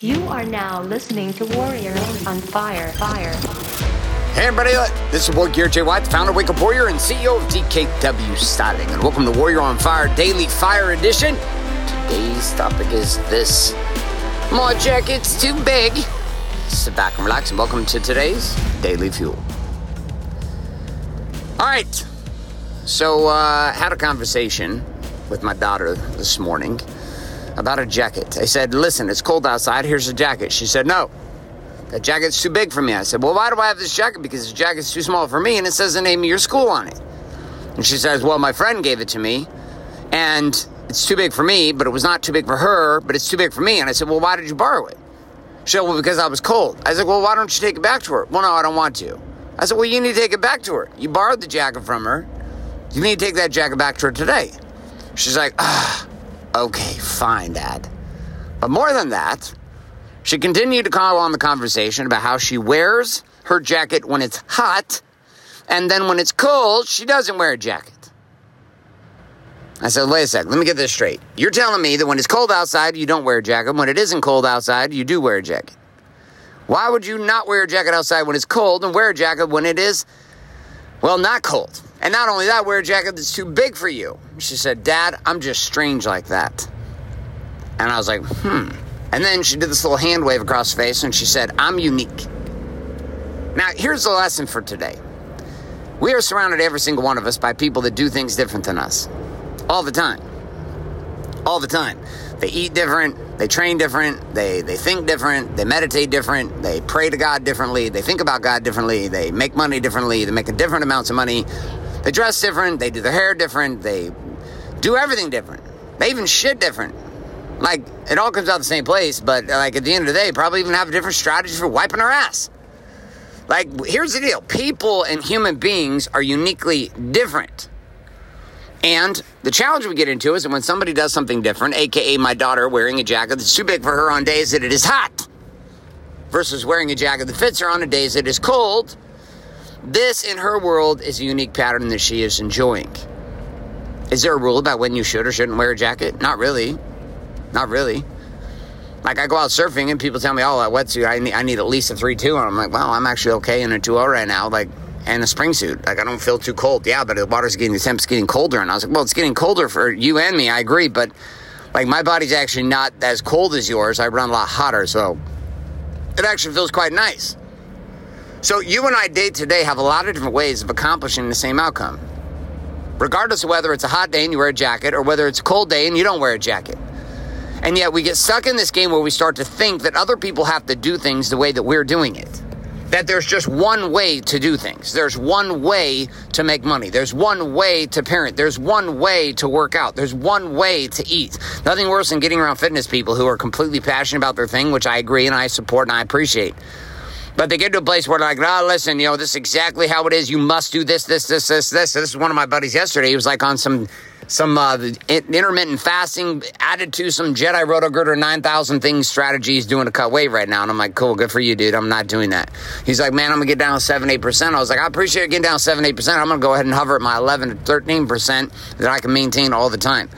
You are now listening to Warrior on Fire. Fire. Hey everybody, this is boy Garrett J. White, the founder of Wake Up Warrior and CEO of DKW Styling. And welcome to Warrior on Fire Daily Fire Edition. Today's topic is this. My jacket's too big. Sit back and relax and welcome to today's Daily Fuel. All right. So, uh, had a conversation with my daughter this morning about a jacket. I said, listen, it's cold outside. Here's a jacket. She said, no, that jacket's too big for me. I said, well, why do I have this jacket? Because the jacket's too small for me and it says the name of your school on it. And she says, well, my friend gave it to me and it's too big for me, but it was not too big for her, but it's too big for me. And I said, well, why did you borrow it? She said, well, because I was cold. I said, well, why don't you take it back to her? Well, no, I don't want to. I said, well, you need to take it back to her. You borrowed the jacket from her. You need to take that jacket back to her today. She's like, ah, okay, fine, Dad. But more than that, she continued to call on the conversation about how she wears her jacket when it's hot, and then when it's cold, she doesn't wear a jacket. I said, wait a sec, let me get this straight. You're telling me that when it's cold outside, you don't wear a jacket. When it isn't cold outside, you do wear a jacket. Why would you not wear a jacket outside when it's cold and wear a jacket when it is, well, not cold? And not only that, wear a jacket that's too big for you. She said, Dad, I'm just strange like that. And I was like, hmm. And then she did this little hand wave across her face and she said, I'm unique. Now, here's the lesson for today. We are surrounded, every single one of us, by people that do things different than us. All the time. All the time. They eat different, they train different, they, they think different, they meditate different, they pray to God differently, they think about God differently, they make money differently, they make a different amounts of money, they dress different, they do their hair different, they do everything different. They even shit different. Like, it all comes out the same place, but like at the end of the day, probably even have a different strategy for wiping our ass. Like, here's the deal people and human beings are uniquely different. And the challenge we get into is that when somebody does something different, aka my daughter wearing a jacket that's too big for her on days that it is hot, versus wearing a jacket that fits her on the days that it is cold, this in her world is a unique pattern that she is enjoying. Is there a rule about when you should or shouldn't wear a jacket? Not really. Not really. Like I go out surfing and people tell me, "Oh, that wetsuit, I need, I need at least a three two, and I'm like, "Well, I'm actually okay in a two zero right now." Like, and a spring suit. Like I don't feel too cold. Yeah, but the water's getting the temp's getting colder, and I was like, "Well, it's getting colder for you and me. I agree, but like my body's actually not as cold as yours. I run a lot hotter, so it actually feels quite nice." So you and I day to day have a lot of different ways of accomplishing the same outcome. Regardless of whether it's a hot day and you wear a jacket or whether it's a cold day and you don't wear a jacket. And yet we get stuck in this game where we start to think that other people have to do things the way that we're doing it. That there's just one way to do things. There's one way to make money. There's one way to parent. There's one way to work out. There's one way to eat. Nothing worse than getting around fitness people who are completely passionate about their thing, which I agree and I support and I appreciate. But they get to a place where they're like, no, listen, you know, this is exactly how it is. You must do this, this, this, this, this. This is one of my buddies yesterday. He was like on some some uh, intermittent fasting, added to some Jedi Roto-Girder 9,000 things strategies, doing a cut weight right now. And I'm like, cool, good for you, dude. I'm not doing that. He's like, man, I'm to get down 7 8%. I was like, I appreciate getting down 7 8%. I'm to go ahead and hover at my 11 to 13% that I can maintain all the time.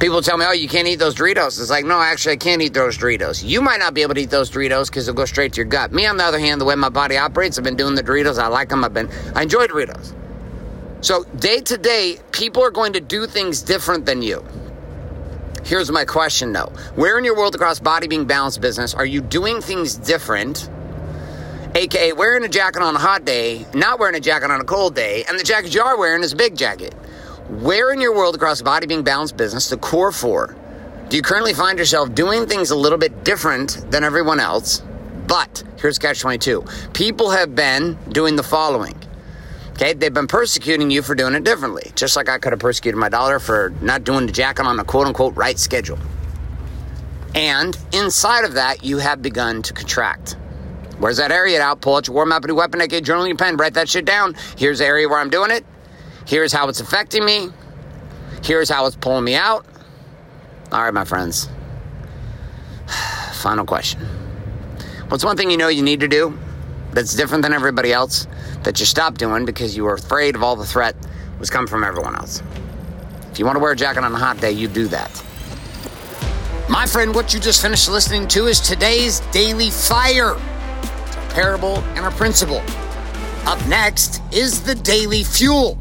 People tell me, oh, you can't eat those Doritos. It's like, no, actually, I can't eat those Doritos. You might not be able to eat those Doritos because they'll go straight to your gut. Me, on the other hand, the way my body operates, I've been doing the Doritos. I like them. I've been, I enjoy Doritos. So, day to day, people are going to do things different than you. Here's my question though Where in your world across body being balanced business are you doing things different? AKA wearing a jacket on a hot day, not wearing a jacket on a cold day, and the jacket you are wearing is a big jacket. Where in your world across body being balanced business, the core four, do you currently find yourself doing things a little bit different than everyone else? But here's catch 22 people have been doing the following Okay, they've been persecuting you for doing it differently, just like I could have persecuted my daughter for not doing the jacket on a quote unquote right schedule. And inside of that, you have begun to contract. Where's that area out? Pull out your war map, and weapon, AK, journal, your pen, write that shit down. Here's the area where I'm doing it. Here's how it's affecting me. Here's how it's pulling me out. All right, my friends. Final question. What's one thing you know you need to do that's different than everybody else that you stopped doing because you were afraid of all the threat was coming from everyone else. If you want to wear a jacket on a hot day, you do that. My friend, what you just finished listening to is today's Daily Fire, it's a parable and a principle. Up next is the Daily Fuel,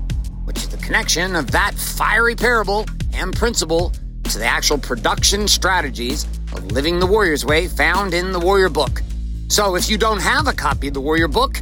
which is the connection of that fiery parable and principle to the actual production strategies of living the warrior's way found in the Warrior Book. So if you don't have a copy of the Warrior Book,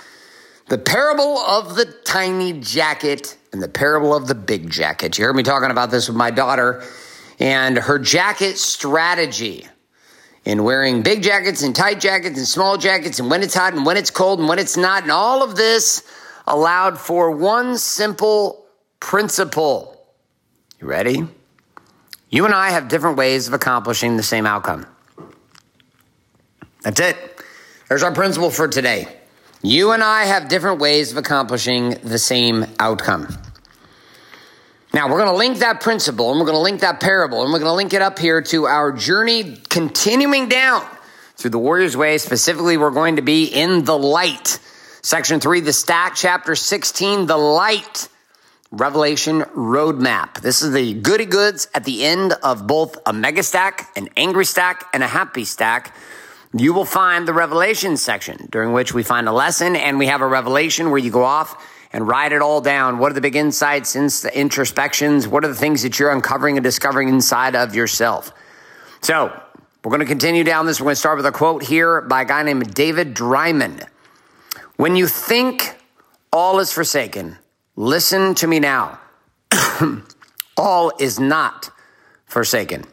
The parable of the tiny jacket and the parable of the big jacket. You heard me talking about this with my daughter and her jacket strategy in wearing big jackets and tight jackets and small jackets and when it's hot and when it's cold and when it's not. And all of this allowed for one simple principle. You ready? You and I have different ways of accomplishing the same outcome. That's it. There's our principle for today. You and I have different ways of accomplishing the same outcome. Now, we're going to link that principle and we're going to link that parable and we're going to link it up here to our journey continuing down through the Warrior's Way. Specifically, we're going to be in the light. Section 3, the stack, chapter 16, the light. Revelation roadmap. This is the goody goods at the end of both a mega stack, an angry stack, and a happy stack. You will find the revelation section during which we find a lesson and we have a revelation where you go off and write it all down. What are the big insights, introspections? What are the things that you're uncovering and discovering inside of yourself? So we're going to continue down this. We're going to start with a quote here by a guy named David Draiman. When you think all is forsaken, Listen to me now. All is not forsaken.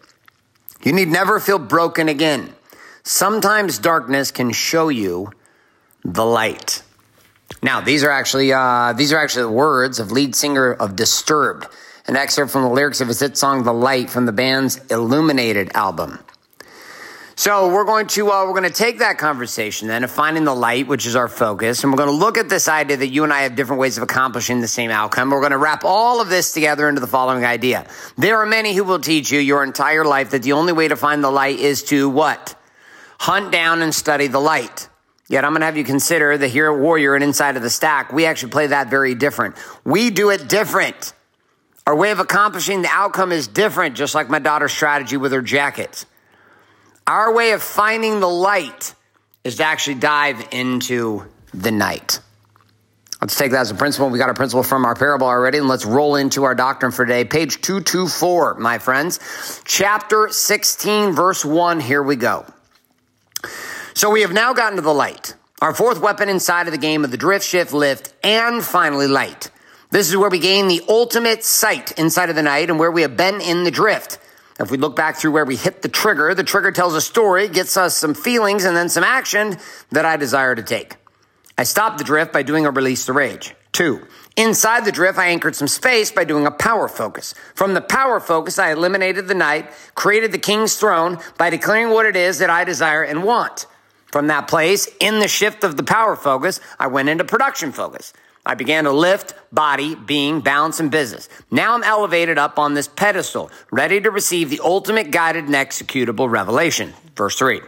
You need never feel broken again. Sometimes darkness can show you the light. Now, these are actually uh, these are actually the words of lead singer of Disturbed, an excerpt from the lyrics of his hit song "The Light" from the band's Illuminated album. So we're going to uh, we're going to take that conversation then of finding the light, which is our focus, and we're going to look at this idea that you and I have different ways of accomplishing the same outcome. We're going to wrap all of this together into the following idea: There are many who will teach you your entire life that the only way to find the light is to what? Hunt down and study the light. Yet I'm going to have you consider that here at Warrior and inside of the stack, we actually play that very different. We do it different. Our way of accomplishing the outcome is different, just like my daughter's strategy with her jackets. Our way of finding the light is to actually dive into the night. Let's take that as a principle. We got a principle from our parable already, and let's roll into our doctrine for today. Page 224, my friends. Chapter 16, verse 1. Here we go. So we have now gotten to the light. Our fourth weapon inside of the game of the drift, shift, lift, and finally light. This is where we gain the ultimate sight inside of the night and where we have been in the drift. If we look back through where we hit the trigger, the trigger tells a story, gets us some feelings, and then some action that I desire to take. I stopped the drift by doing a release the rage. Two, inside the drift, I anchored some space by doing a power focus. From the power focus, I eliminated the night, created the king's throne by declaring what it is that I desire and want. From that place, in the shift of the power focus, I went into production focus. I began to lift body, being, balance, and business. Now I'm elevated up on this pedestal, ready to receive the ultimate guided and executable revelation. Verse 3.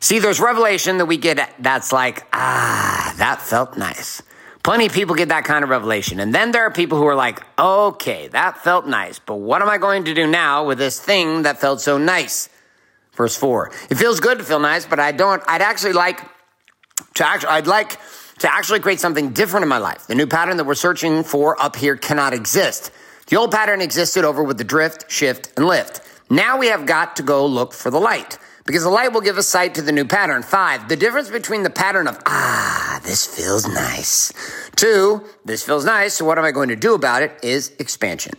See, there's revelation that we get that's like, ah, that felt nice. Plenty of people get that kind of revelation. And then there are people who are like, okay, that felt nice, but what am I going to do now with this thing that felt so nice? Verse 4. It feels good to feel nice, but I don't, I'd actually like to actually, I'd like to actually create something different in my life. The new pattern that we're searching for up here cannot exist. The old pattern existed over with the drift, shift, and lift. Now we have got to go look for the light because the light will give us sight to the new pattern. Five, the difference between the pattern of, ah, this feels nice. Two, this feels nice. So what am I going to do about it is expansion.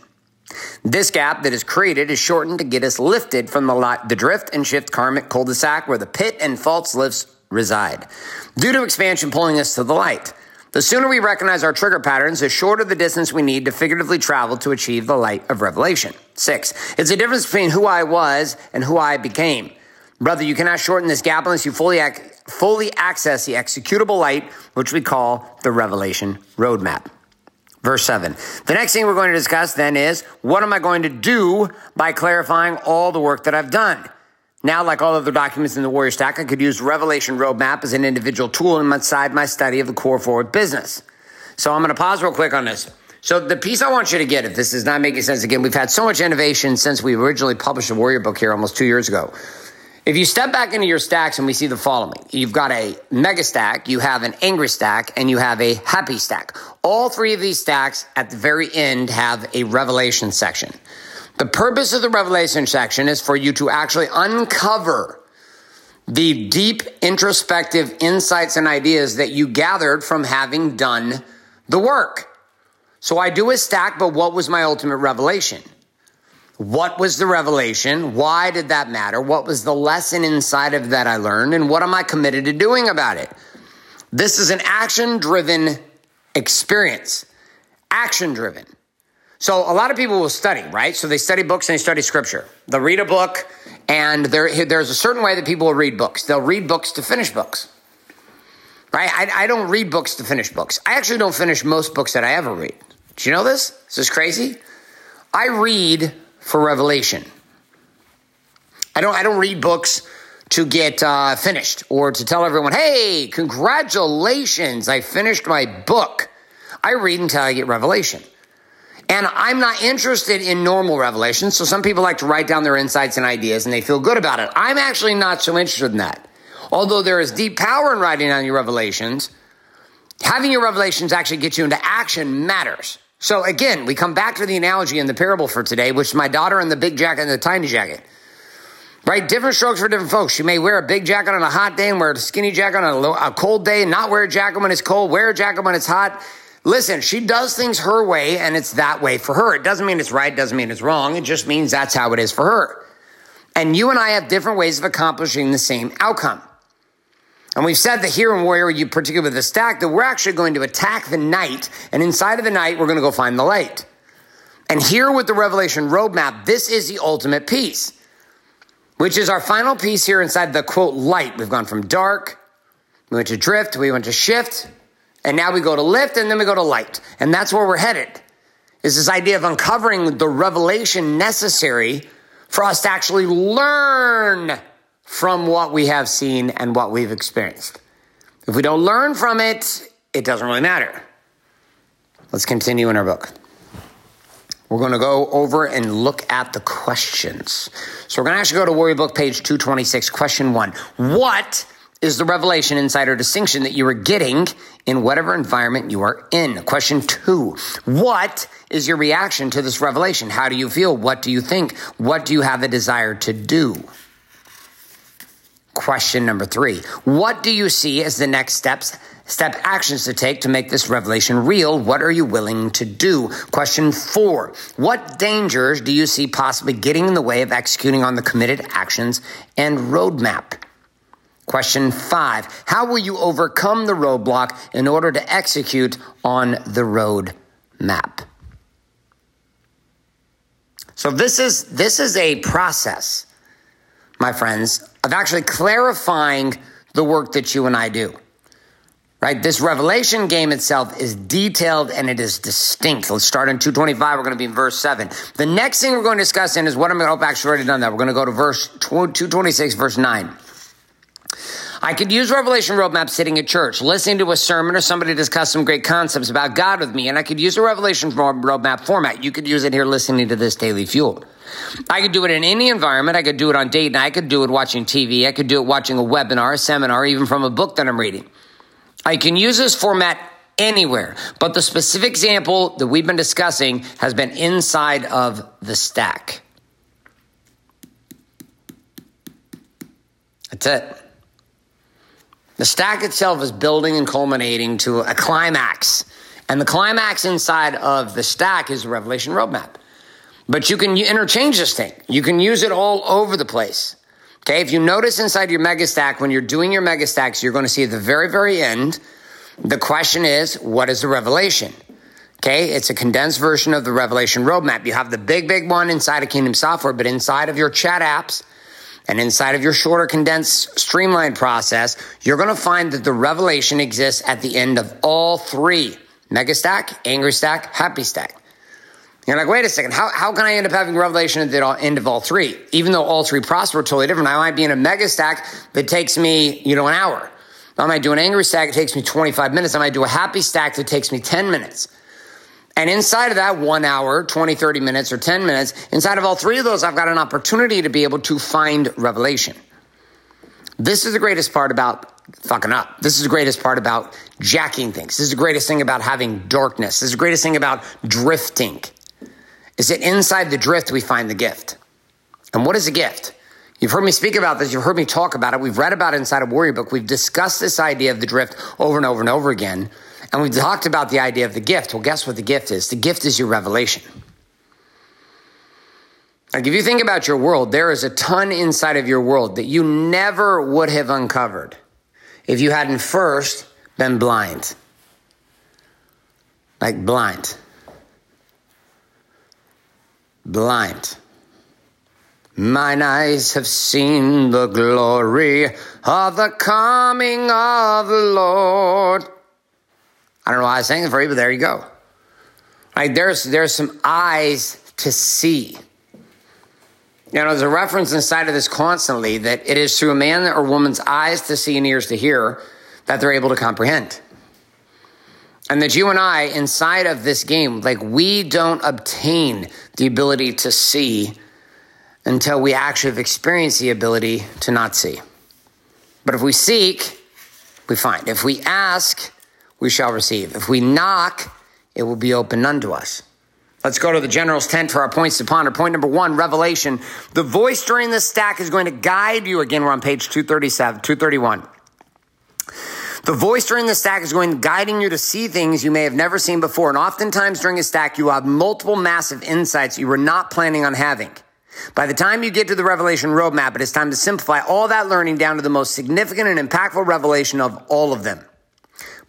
This gap that is created is shortened to get us lifted from the, lot, the drift and shift karmic cul-de-sac where the pit and false lifts reside. Due to expansion pulling us to the light. The sooner we recognize our trigger patterns, the shorter the distance we need to figuratively travel to achieve the light of revelation. Six, it's the difference between who I was and who I became. Brother, you cannot shorten this gap unless you fully, ac- fully access the executable light, which we call the revelation roadmap. Verse 7. The next thing we're going to discuss then is what am I going to do by clarifying all the work that I've done? Now, like all other documents in the Warrior Stack, I could use Revelation Roadmap as an individual tool inside my study of the core forward business. So I'm going to pause real quick on this. So the piece I want you to get, if this is not making sense again, we've had so much innovation since we originally published the Warrior book here almost two years ago. If you step back into your stacks and we see the following, you've got a mega stack, you have an angry stack, and you have a happy stack. All three of these stacks at the very end have a revelation section. The purpose of the revelation section is for you to actually uncover the deep introspective insights and ideas that you gathered from having done the work. So I do a stack, but what was my ultimate revelation? What was the revelation? Why did that matter? What was the lesson inside of that I learned? And what am I committed to doing about it? This is an action driven experience. Action driven. So a lot of people will study, right? So they study books and they study scripture. They'll read a book and there, there's a certain way that people will read books. They'll read books to finish books. Right? I, I don't read books to finish books. I actually don't finish most books that I ever read. Do you know this? This is this crazy? I read for revelation. I don't, I don't read books to get uh, finished or to tell everyone, hey, congratulations, I finished my book. I read until I get revelation. And I'm not interested in normal revelation. So some people like to write down their insights and ideas and they feel good about it. I'm actually not so interested in that. Although there is deep power in writing down your revelations, having your revelations actually get you into action matters. So again, we come back to the analogy in the parable for today, which is my daughter in the big jacket and the tiny jacket. Right? Different strokes for different folks. She may wear a big jacket on a hot day and wear a skinny jacket on a, a cold day and not wear a jacket when it's cold, wear a jacket when it's hot. Listen, she does things her way and it's that way for her. It doesn't mean it's right, doesn't mean it's wrong. It just means that's how it is for her. And you and I have different ways of accomplishing the same outcome. And we've said that here in Warrior, you particularly with the stack, that we're actually going to attack the night, and inside of the night, we're going to go find the light. And here with the Revelation roadmap, this is the ultimate piece, which is our final piece here inside the quote light. We've gone from dark, we went to drift, we went to shift, and now we go to lift, and then we go to light. And that's where we're headed. Is this idea of uncovering the revelation necessary for us to actually learn from what we have seen and what we've experienced. If we don't learn from it, it doesn't really matter. Let's continue in our book. We're going to go over and look at the questions. So we're going to actually go to Warrior Book page 226, question one. What is the revelation insider distinction that you are getting in whatever environment you are in? Question two. What is your reaction to this revelation? How do you feel? What do you think? What do you have a desire to do? Question number three What do you see as the next steps, step actions to take to make this revelation real? What are you willing to do? Question four What dangers do you see possibly getting in the way of executing on the committed actions and roadmap? Question five How will you overcome the roadblock in order to execute on the road map? So this is this is a process, my friends, of actually clarifying the work that you and I do. Right? This revelation game itself is detailed and it is distinct. Let's start in 225. We're going to be in verse 7. The next thing we're going to discuss in is what I'm going to oh, hope actually already done that. We're going to go to verse 226, verse 9. I could use Revelation Roadmap sitting at church, listening to a sermon or somebody discuss some great concepts about God with me, and I could use a Revelation Roadmap format. You could use it here listening to this Daily Fuel. I could do it in any environment. I could do it on date night. I could do it watching TV. I could do it watching a webinar, a seminar, even from a book that I'm reading. I can use this format anywhere, but the specific example that we've been discussing has been inside of the stack. That's it. The stack itself is building and culminating to a climax. And the climax inside of the stack is the Revelation Roadmap. But you can interchange this thing. You can use it all over the place. Okay. If you notice inside your mega stack, when you're doing your mega stacks, you're going to see at the very, very end, the question is, what is the revelation? Okay. It's a condensed version of the revelation roadmap. You have the big, big one inside of Kingdom software, but inside of your chat apps And inside of your shorter, condensed, streamlined process, you're going to find that the revelation exists at the end of all three mega stack, angry stack, happy stack. You're like, wait a second, how, how can I end up having revelation at the end of all three? Even though all three prosper totally different, I might be in a mega stack that takes me, you know, an hour. I might do an angry stack, it takes me 25 minutes. I might do a happy stack that takes me 10 minutes. And inside of that one hour, 20, 30 minutes, or 10 minutes, inside of all three of those, I've got an opportunity to be able to find revelation. This is the greatest part about fucking up. This is the greatest part about jacking things. This is the greatest thing about having darkness. This is the greatest thing about drifting is that inside the drift, we find the gift. And what is a gift? You've heard me speak about this. You've heard me talk about it. We've read about it inside of Warrior Book. We've discussed this idea of the drift over and over and over again. And we've talked about the idea of the gift. Well, guess what the gift is? The gift is your revelation. Like if you think about your world, there is a ton inside of your world that you never would have uncovered if you hadn't first been blind. Like blind blind. Mine eyes have seen the glory of the coming of the Lord. I don't know why I sang it for you, but there you go. Like there's there's some eyes to see. You know, there's a reference inside of this constantly that it is through a man or woman's eyes to see and ears to hear that they're able to comprehend. And that you and I, inside of this game, like we don't obtain the ability to see until we actually have experienced the ability to not see. But if we seek, we find. If we ask, we shall receive. If we knock, it will be opened unto us. Let's go to the general's tent for our points to ponder. Point number one, revelation. The voice during this stack is going to guide you. Again, we're on page 237, 231. The voice during the stack is going guiding you to see things you may have never seen before. And oftentimes during a stack, you have multiple massive insights you were not planning on having. By the time you get to the revelation roadmap, it is time to simplify all that learning down to the most significant and impactful revelation of all of them.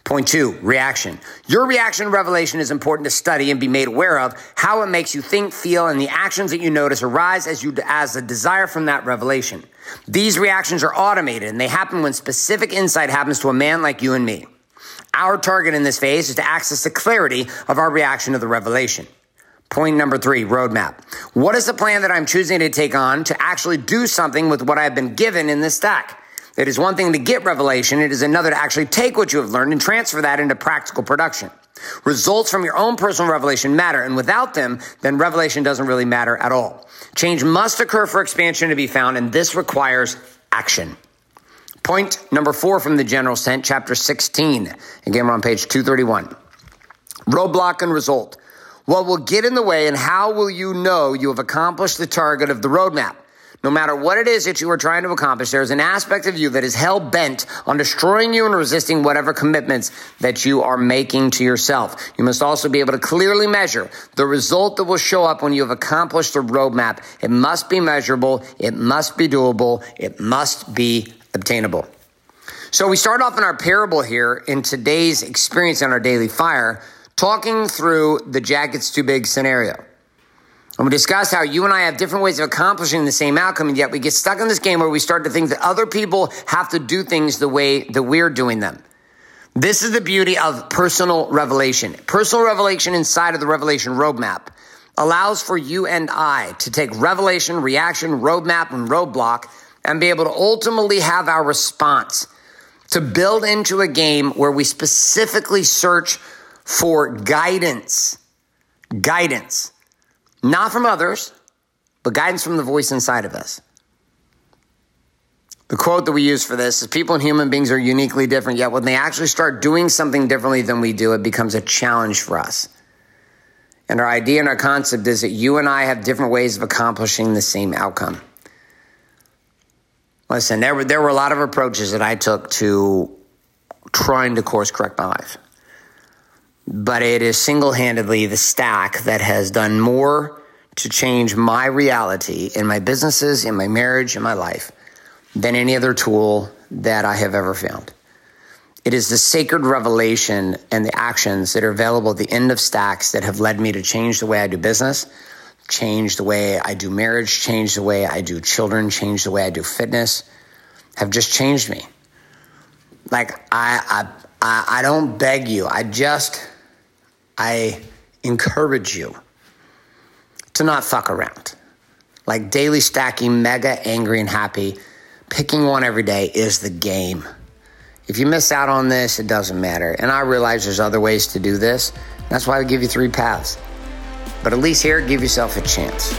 Point two, reaction. Your reaction revelation is important to study and be made aware of how it makes you think, feel, and the actions that you notice arise as you, as a desire from that revelation. These reactions are automated and they happen when specific insight happens to a man like you and me. Our target in this phase is to access the clarity of our reaction to the revelation. Point number three, roadmap. What is the plan that I'm choosing to take on to actually do something with what I've been given in this stack? It is one thing to get revelation. It is another to actually take what you have learned and transfer that into practical production. Results from your own personal revelation matter, and without them, then revelation doesn't really matter at all. Change must occur for expansion to be found, and this requires action. Point number four from the General's Tent, chapter 16. Again, we're on page 231. Roadblock and result. What will get in the way, and how will you know you have accomplished the target of the roadmap? No matter what it is that you are trying to accomplish, there is an aspect of you that is hell bent on destroying you and resisting whatever commitments that you are making to yourself. You must also be able to clearly measure the result that will show up when you have accomplished the roadmap. It must be measurable. It must be doable. It must be obtainable. So we start off in our parable here in today's experience on our daily fire, talking through the jacket's too big scenario. And we discussed how you and I have different ways of accomplishing the same outcome, and yet we get stuck in this game where we start to think that other people have to do things the way that we're doing them. This is the beauty of personal revelation. Personal revelation inside of the revelation roadmap allows for you and I to take revelation, reaction, roadmap, and roadblock and be able to ultimately have our response to build into a game where we specifically search for guidance. Guidance not from others, but guidance from the voice inside of us. The quote that we use for this is people and human beings are uniquely different, yet when they actually start doing something differently than we do, it becomes a challenge for us. And our idea and our concept is that you and I have different ways of accomplishing the same outcome. Listen, there were, there were a lot of approaches that I took to trying to course correct my life but it is single handedly the stack that has done more to change my reality in my businesses, in my marriage, in my life than any other tool that I have ever found. It is the sacred revelation and the actions that are available at the end of stacks that have led me to change the way I do business, change the way I do marriage, change the way I do children, change the way I do fitness, have just changed me. Like I I I don't beg you. I just I encourage you to not fuck around. Like daily stacking, mega angry and happy, picking one every day is the game. If you miss out on this, it doesn't matter. And I realize there's other ways to do this. That's why I give you three paths. But at least here, give yourself a chance.